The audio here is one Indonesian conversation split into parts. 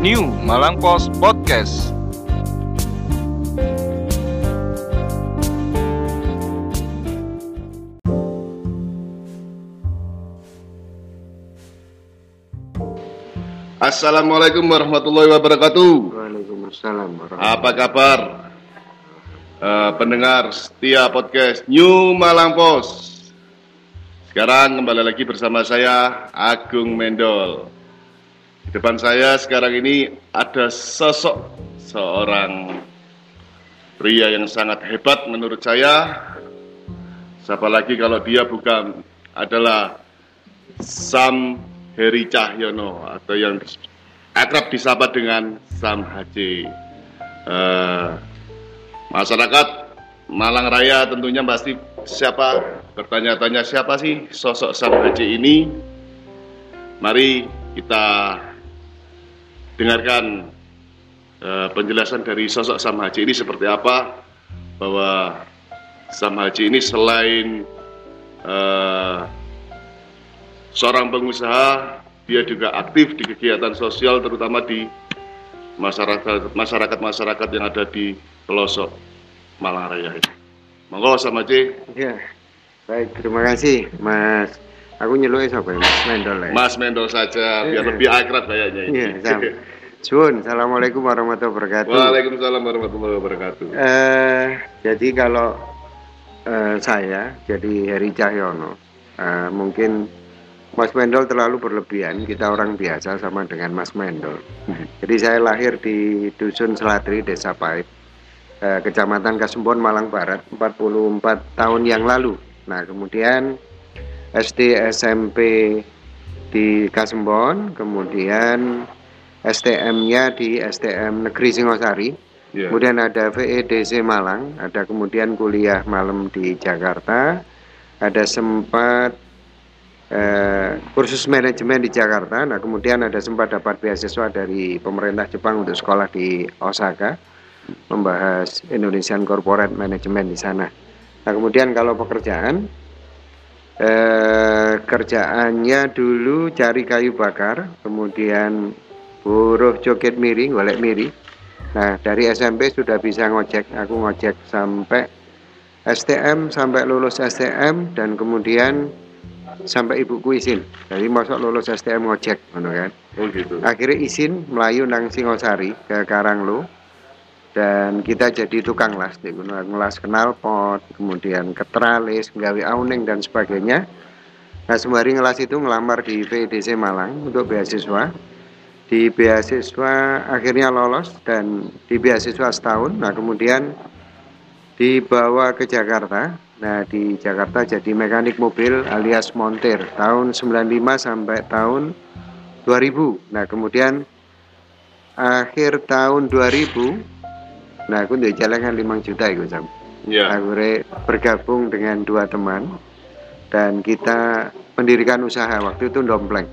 New Malang Post Podcast. Assalamualaikum warahmatullahi wabarakatuh. Waalaikumsalam Apa kabar Eh, pendengar setia podcast New Malang Post? Sekarang kembali lagi bersama saya Agung Mendol. Di depan saya sekarang ini ada sosok seorang pria yang sangat hebat menurut saya. Siapa lagi kalau dia bukan adalah Sam Heri Cahyono atau yang akrab disapa dengan Sam Haji. Eh, masyarakat Malang Raya tentunya pasti siapa bertanya-tanya siapa sih sosok Sam Haji ini. Mari kita dengarkan eh, penjelasan dari sosok Sam Haji ini seperti apa bahwa Sam Haji ini selain eh, seorang pengusaha, dia juga aktif di kegiatan sosial terutama di masyarakat masyarakat masyarakat yang ada di pelosok Malang Raya ini. Monggo sama C, Ya, baik terima kasih Mas. Aku nyeluk siapa ya Mas Mendol ya. Mas Mendol saja biar Iya. lebih akrab kayaknya ini. Iya, Sam. Sun, Assalamualaikum warahmatullahi wabarakatuh. Waalaikumsalam warahmatullahi wabarakatuh. Eh, jadi kalau eh, saya jadi Heri Cahyono, eh, mungkin Mas Mendol terlalu berlebihan. Kita orang biasa sama dengan Mas Mendol. Jadi saya lahir di Dusun Selatri, Desa Pait, eh, Kecamatan Kasembon, Malang Barat, 44 tahun yang lalu. Nah, kemudian SD SMP di Kasembon, kemudian STM-nya di STM Negeri Singosari, Iya. kemudian ada VEDC Malang, ada kemudian kuliah malam di Jakarta, ada sempat eh, kursus manajemen di Jakarta, nah kemudian ada sempat dapat beasiswa dari pemerintah Jepang untuk sekolah di Osaka, membahas Indonesian Corporate Management di sana. Nah kemudian kalau pekerjaan, eh, kerjaannya dulu cari kayu bakar, kemudian buruh joget miring, golek miri. Nah dari SMP sudah bisa ngojek, aku ngojek sampai STM sampai lulus STM dan kemudian sampai ibuku izin. Jadi masuk lulus STM ngojek, kan. Oh gitu. Akhirnya izin melayu nang Singosari ke Karanglo dan kita jadi tukang las di kenal pot, kemudian ketralis, gawe auning dan sebagainya. Nah sembari ngelas itu ngelamar di VDC Malang untuk beasiswa. Di beasiswa akhirnya lolos dan di beasiswa setahun. Nah kemudian dibawa ke Jakarta. Nah di Jakarta jadi mekanik mobil alias montir tahun 95 sampai tahun 2000. Nah kemudian akhir tahun 2000 nah aku udah jalan 5 juta itu Sam. Iya. Akhirnya bergabung dengan dua teman dan kita mendirikan usaha waktu itu dompleng.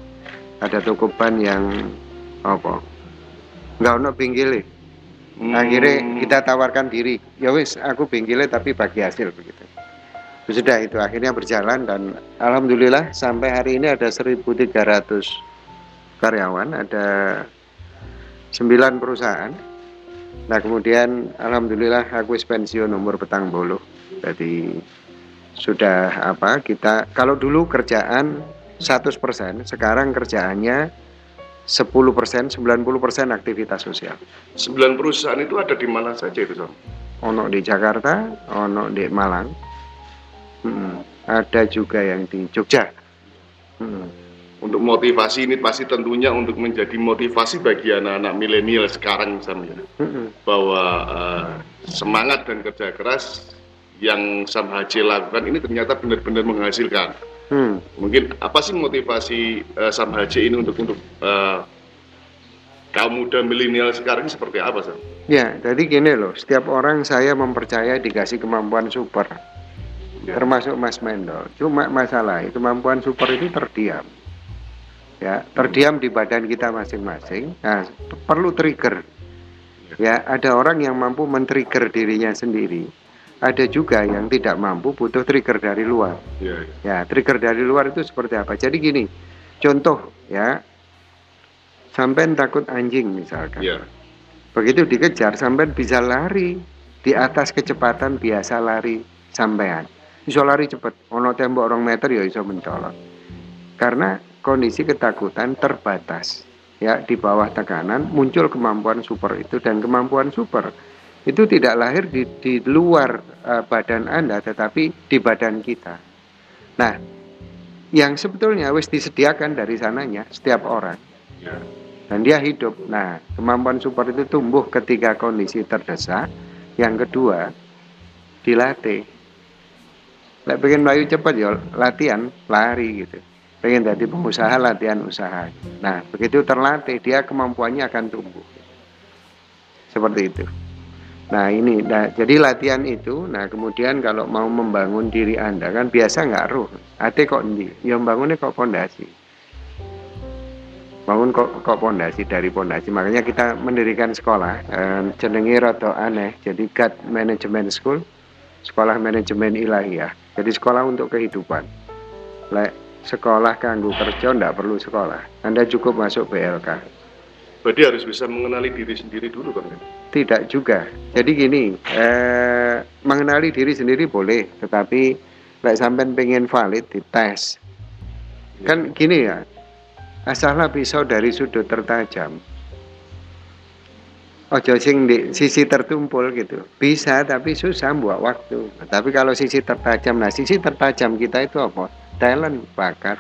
Ada toko ban yang apa? Enggak ono pinggile. Hmm. Akhirnya kita tawarkan diri. Ya wis, aku pinggile tapi bagi hasil begitu. Sudah itu akhirnya berjalan dan alhamdulillah sampai hari ini ada 1300 karyawan, ada 9 perusahaan. Nah kemudian alhamdulillah aku pensiun umur petang bolu. Jadi sudah apa kita kalau dulu kerjaan 100% sekarang kerjaannya 10% 90% aktivitas sosial. Sembilan perusahaan itu ada di mana saja itu, Sam? Ono di Jakarta, ono di Malang, Hmm, ada juga yang di Jogja. Hmm, Untuk motivasi ini pasti tentunya untuk menjadi motivasi bagi anak-anak milenial sekarang ya. hmm, bahwa eh, semangat dan kerja keras yang Sam Haji lakukan ini ternyata benar-benar menghasilkan. hmm. Mungkin apa sih motivasi eh, Sam Haji ini untuk untuk eh, kaum muda milenial sekarang ini seperti apa Sam? Ya, jadi gini loh, setiap orang saya mempercayai dikasih kemampuan super, Ya. termasuk Mas Mendol. Cuma masalah kemampuan super itu terdiam. Ya, terdiam di badan kita masing-masing. Nah, perlu trigger. Ya, ada orang yang mampu men-trigger dirinya sendiri. Ada juga yang tidak mampu butuh trigger dari luar. Ya, Ya, trigger dari luar itu seperti apa? Jadi gini, contoh ya, sampean takut anjing misalkan. Iya. Begitu dikejar sampean bisa lari di atas kecepatan biasa lari sampean. Iso lari cepet, ono tembok orang meter ya iso mencolot. Karena kondisi ketakutan terbatas. Ya, di bawah tekanan muncul kemampuan super itu dan kemampuan super itu tidak lahir di, di luar uh, badan Anda tetapi di badan kita. Nah, yang sebetulnya wis disediakan dari sananya setiap orang. Ya. Dan dia hidup. Nah, kemampuan super itu tumbuh ketika kondisi terdesak. Yang kedua, dilatih. Lek pengen melayu cepat ya latihan, lari gitu pengen jadi pengusaha latihan usaha. Nah begitu terlatih dia kemampuannya akan tumbuh. Seperti itu. Nah ini nah, jadi latihan itu nah kemudian kalau mau membangun diri anda kan biasa nggak ruh. Ate kok ndi ya bangunnya kok pondasi bangun kok kok pondasi dari pondasi makanya kita mendirikan sekolah eh, jenenge rada aneh. Jadi God Management School sekolah manajemen ilahiyah. Jadi sekolah untuk kehidupan. Lek sekolah kanggo kerja ndak perlu sekolah. Anda cukup masuk BLK. Berarti harus bisa mengenali diri sendiri dulu kan? Tidak juga. Jadi gini, eh, mengenali diri sendiri boleh, tetapi lek sampean pengen valid di tes. Kan gini ya, asalnya pisau dari sudut tertajam. Ojo sing di sisi tertumpul gitu. Bisa tapi susah buat waktu. Tapi kalau sisi tertajam, nah sisi tertajam kita itu apa? Talent bakat.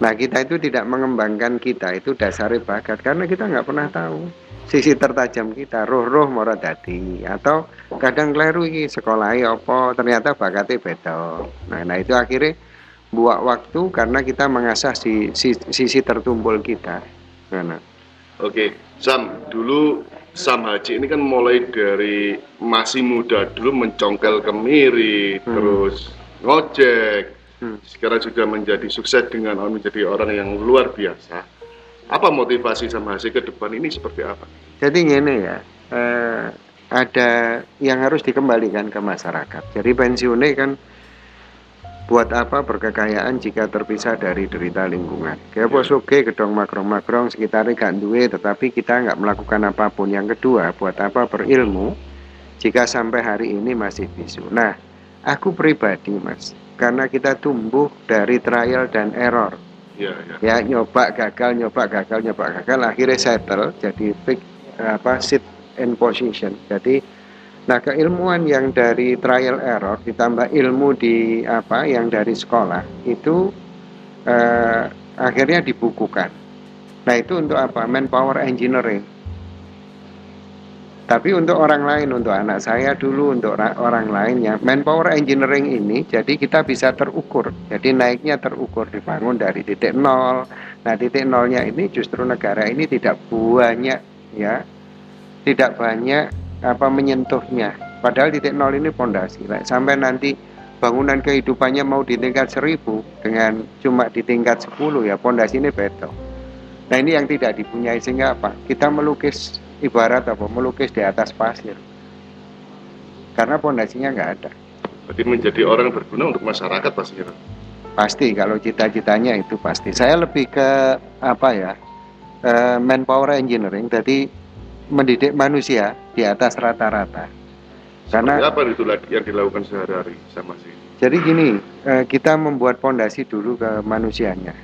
Nah kita itu tidak mengembangkan kita itu dasarnya bakat karena kita nggak pernah tahu. Sisi tertajam kita roh-roh mora dadi atau kadang keliru sekolah apa ternyata bakatnya beda. Nah, nah itu akhirnya buat waktu karena kita mengasah si, si, sisi tertumpul kita. Karena Oke, Sam, dulu Sam Haji ini kan mulai dari masih muda dulu mencongkel kemiri, hmm. terus ngojek, hmm. sekarang sudah menjadi sukses dengan menjadi orang yang luar biasa. Apa motivasi sama hasil ke depan ini seperti apa? Jadi gini ya, eh, ada yang harus dikembalikan ke masyarakat. Jadi pensiunnya kan buat apa berkekayaan jika terpisah dari derita lingkungan. Kayak yeah. oke gedong makrong-makrong sekitarnya gak duwe, tetapi kita nggak melakukan apa pun. Yang kedua, buat apa berilmu jika sampai hari ini masih bisu. Nah, aku pribadi mas, karena kita tumbuh dari trial dan error. Ya, ya. ya nyoba gagal, nyoba gagal, nyoba gagal, akhirnya settle jadi pick apa sit in position. Jadi nah keilmuan yang dari trial error ditambah ilmu di apa yang dari sekolah itu eh, akhirnya dibukukan. Nah itu untuk apa? Manpower engineering tapi untuk orang lain, untuk anak saya dulu, untuk orang lainnya, manpower engineering ini jadi kita bisa terukur. Jadi naiknya terukur dibangun dari titik nol. Nah titik nolnya ini justru negara ini tidak banyak ya, tidak banyak apa menyentuhnya. Padahal titik nol ini pondasi. Sampai nanti bangunan kehidupannya mau di tingkat seribu dengan cuma di tingkat sepuluh ya pondasi ini betul. Nah ini yang tidak dipunyai sehingga apa? Kita melukis ibarat apa melukis di atas pasir. Karena pondasinya nggak ada. Berarti menjadi orang berguna untuk masyarakat pasti pasti kalau cita-citanya itu pasti. Saya lebih ke apa ya uh, manpower engineering jadi mendidik manusia di atas rata-rata. Karena apa itu yang dilakukan sehari-hari sama sih jadi gini uh, kita membuat pondasi dulu ke manusianya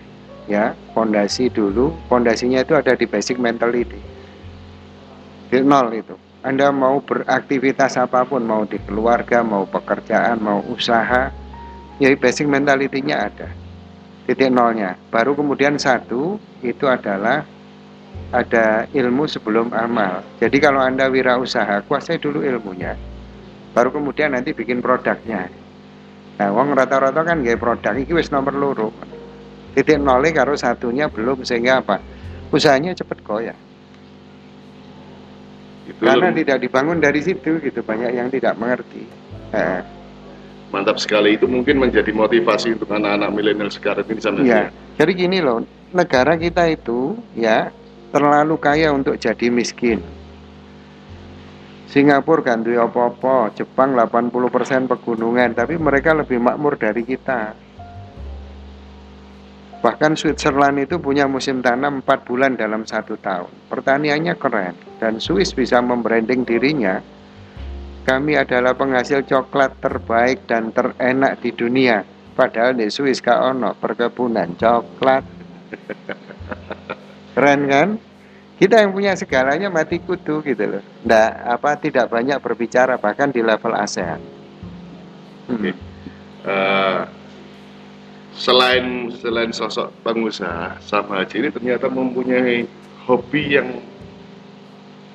ya. Pondasi dulu pondasinya itu ada di basic mentality nol itu. Anda mau beraktivitas apa pun mau di keluarga mau pekerjaan mau usaha ya basic mentality-nya ada. Titik nolnya. Baru kemudian satu itu adalah ada ilmu sebelum amal. Jadi kalau anda wirausaha kuasai dulu ilmunya. Baru kemudian nanti bikin produknya. Nah uang rata-rata kan gaya produk ini wis nomor loro. Titik nolnya karo satunya belum sehingga apa? Usahanya cepet goyah itu Karena tidak dibangun dari situ gitu banyak yang tidak mengerti. Eh. Mantap sekali itu mungkin menjadi motivasi untuk anak-anak milenial sekarang ini sampai ya. Jadi gini loh, negara kita itu ya terlalu kaya untuk jadi miskin. Singapura kan duwe apa-apa, Jepang 80% pegunungan, tapi mereka lebih makmur dari kita. Bahkan Switzerland itu punya musim tanam 4 bulan dalam satu tahun. Pertaniannya keren dan Swiss bisa membranding dirinya. Kami adalah penghasil coklat terbaik dan terenak di dunia. Padahal di Swiss gak ono perkebunan coklat. Keren kan? Kita yang punya segalanya mati kutu gitu loh. Nggak, apa tidak banyak berbicara bahkan di level ASEAN. Oke. Eh, selain selain sosok pengusaha, Sam Haji ini ternyata mempunyai hobi yang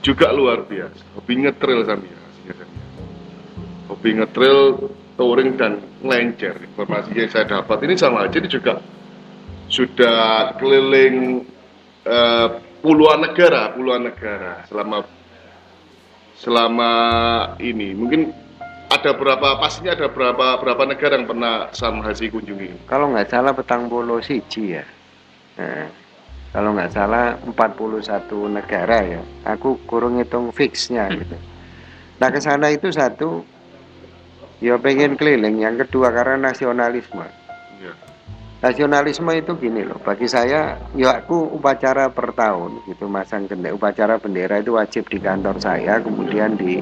juga luar biasa. Hobi ngetril Samia. Hobi ngetril, touring dan ngelencer. Informasi yang saya dapat ini Sam Haji ini juga sudah keliling eh, puluhan negara, puluhan negara selama selama ini. Mungkin ada berapa pastinya ada berapa berapa negara yang pernah Sam Haji kunjungi? Kalau nggak salah petang puluh siji ya. Nah, kalau nggak salah 41 negara ya. Aku kurang hitung fixnya gitu. Nah ke sana itu satu, ya pengen keliling. Yang kedua karena nasionalisme. Ya. Nasionalisme itu gini loh, bagi saya, ya aku upacara per tahun gitu masang bendera, upacara bendera itu wajib di kantor saya, kemudian di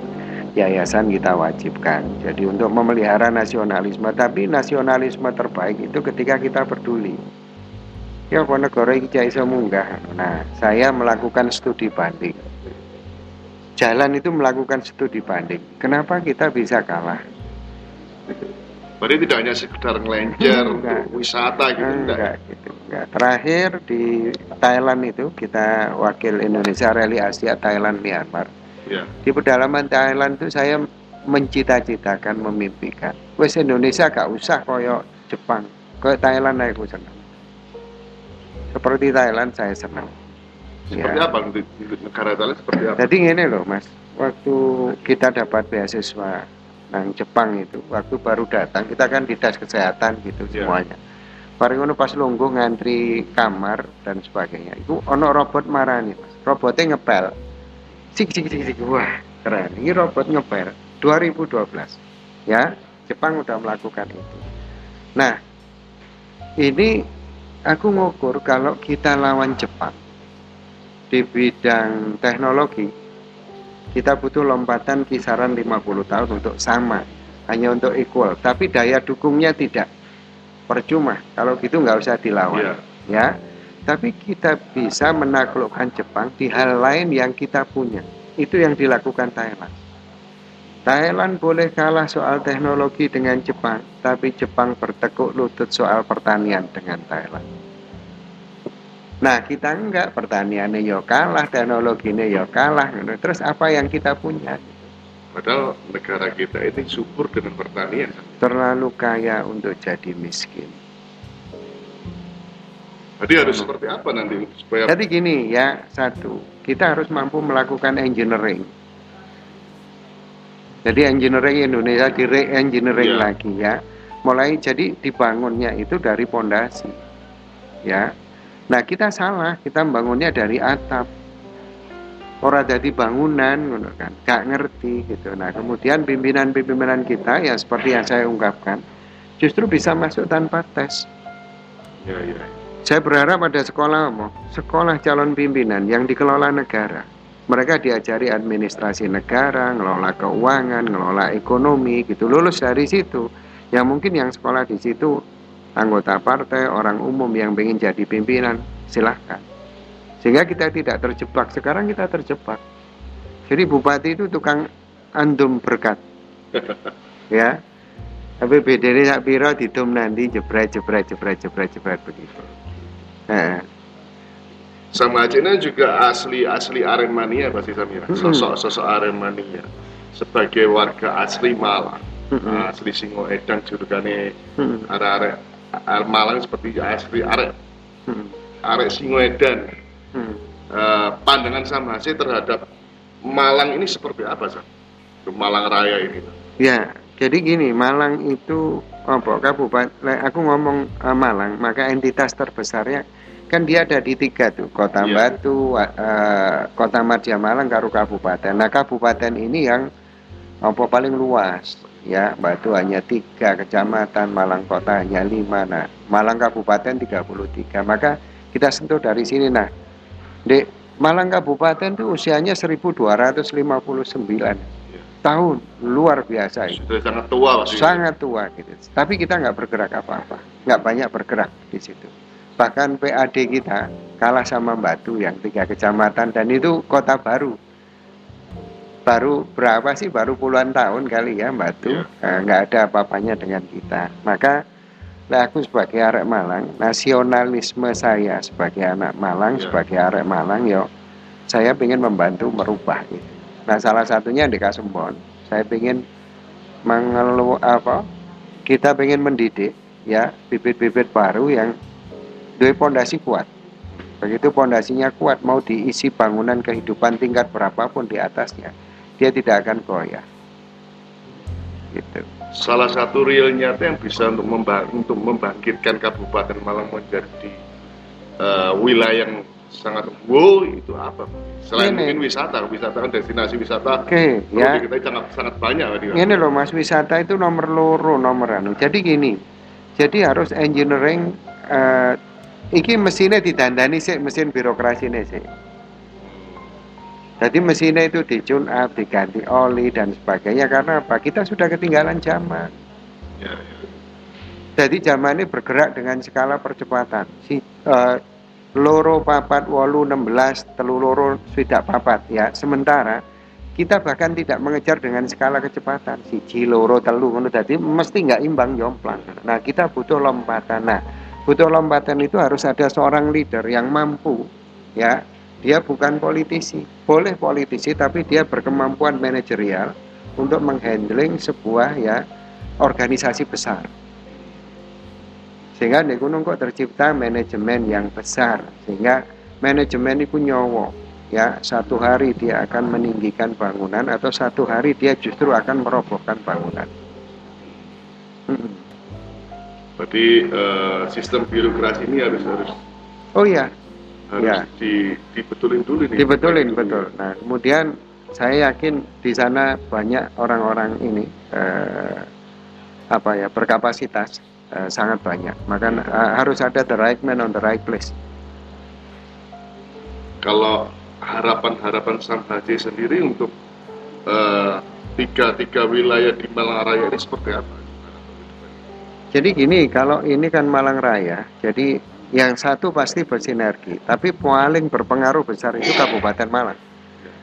yayasan kita wajibkan. Jadi untuk memelihara nasionalisme, tapi nasionalisme terbaik itu ketika kita peduli. Ya kok negara iki iso munggah. Nah, saya melakukan studi banding. Jalan itu melakukan studi banding. Kenapa kita bisa kalah? Berarti tidak hanya sekedar ngelencer Enggak. untuk wisata gitu, enggak. Enggak gitu. Enggak. Terakhir di Thailand itu kita wakil Indonesia Rally Asia Thailand Myanmar. Ya. Di pedalaman Thailand itu saya mencita-citakan memimpikan. Wes Indonesia gak usah koyo Jepang, koyo Thailand aku senang. Seperti Thailand saya senang. Seperti Ya. apa negara Thailand seperti apa? Jadi gini loh Mas, waktu kita dapat beasiswa nang Jepang itu, waktu baru datang kita kan dinas kesehatan gitu Iya. semuanya. Bareng ngono pas lungguh ngantri kamar dan sebagainya. Itu ono robot marani, Mas. Robotnya ngepel. Sik sik sik sik. Wah, keren. Ini robot ngepel 2012. Ya, Jepang udah melakukan itu. Nah, ini aku ngukur kalau kita lawan Jepang di bidang teknologi kita butuh lompatan kisaran 50 tahun untuk sama hanya untuk equal tapi daya dukungnya tidak percuma kalau gitu nggak usah dilawan Iya. ya tapi kita bisa menaklukkan Jepang di hal lain yang kita punya itu yang dilakukan Thailand Thailand boleh kalah soal teknologi dengan Jepang tapi Jepang bertekuk lutut soal pertanian dengan Thailand Nah kita enggak pertaniannya yo kalah, teknologinya yo kalah. Terus apa yang kita punya? Padahal negara kita ini subur dengan pertanian. Terlalu kaya untuk jadi miskin. Jadi harus seperti apa nanti supaya Jadi gini ya, satu, kita harus mampu melakukan engineering. Jadi engineering Indonesia di re-engineering Iya. lagi ya. Mulai jadi dibangunnya itu dari pondasi. Ya. Nah, kita salah, kita membangunnya dari atap. Orang jadi bangunan kan, gak ngerti gitu. Nah, kemudian pimpinan-pimpinan kita ya seperti yang saya ungkapkan, justru bisa masuk tanpa tes. ya ya. Saya berharap ada sekolah mau sekolah calon pimpinan yang dikelola negara. Mereka diajari administrasi negara, ngelola keuangan, ngelola ekonomi gitu. Lulus dari situ. Yang mungkin yang sekolah di situ anggota partai, orang umum yang ingin jadi pimpinan, silahkan. Sehingga kita tidak terjebak. Sekarang kita terjebak. Jadi bupati itu tukang andum berkat. ya. Tapi bedanya sak piro didum nanti jebret jebret jebret jebret jebret begitu. Nah, Sama aja ini juga asli asli Aremania pasti Samira. Sosok sosok Aremania sebagai warga asli Malang, asli Singoedan jurugane hmm, arek-arek arek Malang seperti asli arek arek Singoedan. hmm. Eh, pandangan sama sih terhadap Malang ini seperti apa sih? Malang Raya ini. Ya, jadi gini, Malang itu apa kabupaten? Aku ngomong eh, Malang, maka entitas terbesarnya kan dia ada di tiga tuh, Kota Iya. Batu, eh, Kota Madya Malang, karo kabupaten. Nah, kabupaten ini yang apa paling luas. ya Batu hanya tiga kecamatan Malang Kota hanya lima nah Malang Kabupaten 33 maka kita sentuh dari sini nah di Malang Kabupaten itu usianya 1259 tahun luar biasa itu sangat tua Pak. sangat tua gitu. Tapi kita nggak bergerak apa-apa. Nggak banyak bergerak di situ. Bahkan PAD kita kalah sama Batu yang tiga kecamatan dan itu kota baru. Baru berapa sih? Baru puluhan tahun kali ya Batu Iya. Eh, nggak ada apa-apanya dengan kita. Maka lah aku sebagai arek Malang nasionalisme saya sebagai anak Malang Iya. sebagai arek Malang yo saya ingin membantu merubah itu nah salah satunya di Kasembon saya ingin mengelu apa kita ingin mendidik ya bibit-bibit baru yang dua pondasi kuat. Begitu pondasinya kuat mau diisi bangunan kehidupan tingkat berapapun di atasnya dia tidak akan goyah. Gitu. Salah satu real nyata yang bisa untuk memba- untuk membangkitkan Kabupaten Malang menjadi eh, wilayah yang sangat wow itu apa? Selain Ini. mungkin wisata, wisata kan destinasi wisata. oke perlu ya kita sangat sangat banyak Pak, di ini loh mas wisata itu nomor loro nomor anu jadi gini jadi harus engineering eh, iki mesinnya ditandani sih mesin birokrasi nih sih jadi mesinnya itu di tune up diganti oli dan sebagainya karena apa kita sudah ketinggalan zaman Ya, ya. jadi zaman ini bergerak dengan skala percepatan si eh, loro papat wolu 16 telu loro swidak papat. Ya sementara kita bahkan tidak mengejar dengan skala kecepatan. Siji loro telu ngono. Dadi mesti nggak imbang jomplang. Nah kita butuh lompatan. Nah butuh lompatan itu harus ada seorang leader yang mampu ya. Dia bukan politisi. Boleh politisi tapi dia berkemampuan manajerial untuk menghandling sebuah ya organisasi besar sehingga di gunung kok tercipta manajemen yang besar. Sehingga manajemen itu nyowo ya satu hari dia akan meninggikan bangunan atau satu hari dia justru akan merobohkan bangunan. Mm-mm. Berarti eh, sistem birokrasi ini harus harus oh ya harus Ya. di, dibetulin dulu nih. dibetulin betul. Nah kemudian saya yakin di sana banyak orang-orang ini eh, apa ya berkapasitas eh, sangat banyak maka eh, harus ada the right man on the right place Kalau harapan-harapan Sam Haji sendiri untuk eh, tiga tiga wilayah di Malang Raya ini seperti apa? Jadi gini, kalau ini kan Malang Raya, jadi yang satu pasti bersinergi, tapi paling berpengaruh besar itu Kabupaten Malang.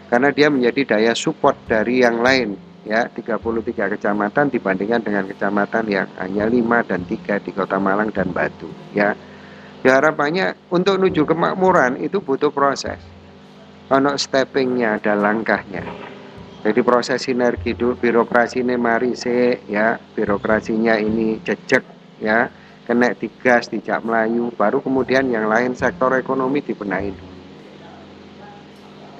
Karena dia menjadi daya support dari yang lain, ya 33 kecamatan dibandingkan dengan kecamatan yang hanya 5 dan 3 di Kota Malang dan Batu, ya. Ya harapannya untuk menuju kemakmuran itu butuh proses. Ono steppingnya, ada langkahnya. Jadi proses sinergi dulu birokrasi ini mari se ya birokrasinya ini jejak ya kena digas dijak melayu baru kemudian yang lain sektor ekonomi dibenahi dulu.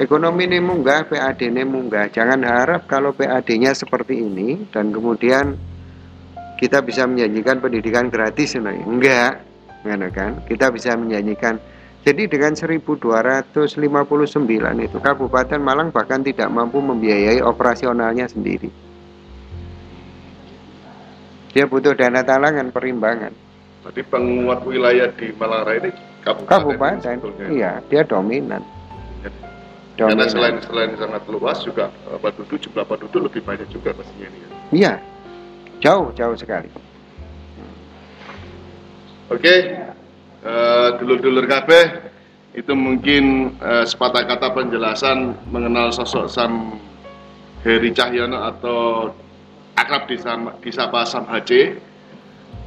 Ekonomi ini munggah, PAD ini munggah. Jangan harap kalau PAD-nya seperti ini dan kemudian kita bisa menjanjikan pendidikan gratis, enggak, kan? Kita bisa menjanjikan jadi dengan 1259 itu Kabupaten Malang bahkan tidak mampu membiayai operasionalnya sendiri. Dia butuh dana talangan perimbangan. Berarti penguat wilayah di Malang Raya ini kabupaten. Kabupaten, sebetulnya. iya, dia dominan. Karena Dominan. selain selain sangat luas juga eh, penduduk jumlah penduduk lebih banyak juga pastinya ini. ya. Iya, jauh, jauh sekali. Oke, eh, dulur-dulur kabeh itu mungkin eh, sepatah kata penjelasan mengenal sosok Sam Heri Cahyono atau akrab disama, disapa Sam HC.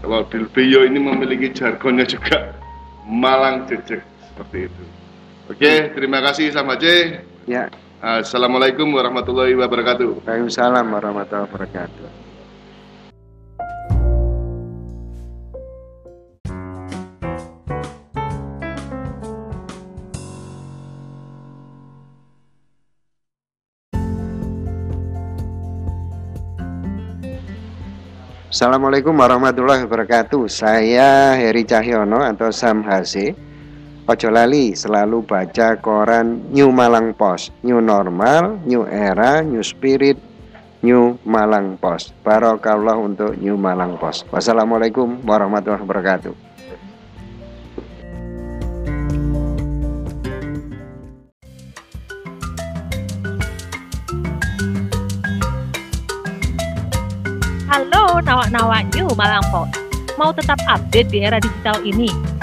Kalau beliau ini memiliki jargonnya juga Malang Jejek seperti itu. Oke, terima kasih Sam HC. Ya, Assalamualaikum warahmatullahi wabarakatuh. Waalaikumsalam warahmatullahi wabarakatuh. Assalamualaikum warahmatullahi wabarakatuh. Saya Heri Cahyono atau Sam HC. Ojo lali selalu baca koran New Malang Post, New Normal, New Era, New Spirit, New Malang Post. Barokallah untuk New Malang Post. Wassalamualaikum warahmatullahi wabarakatuh. Halo nawak-nawak New Malang Post. Mau tetap update di era digital ini?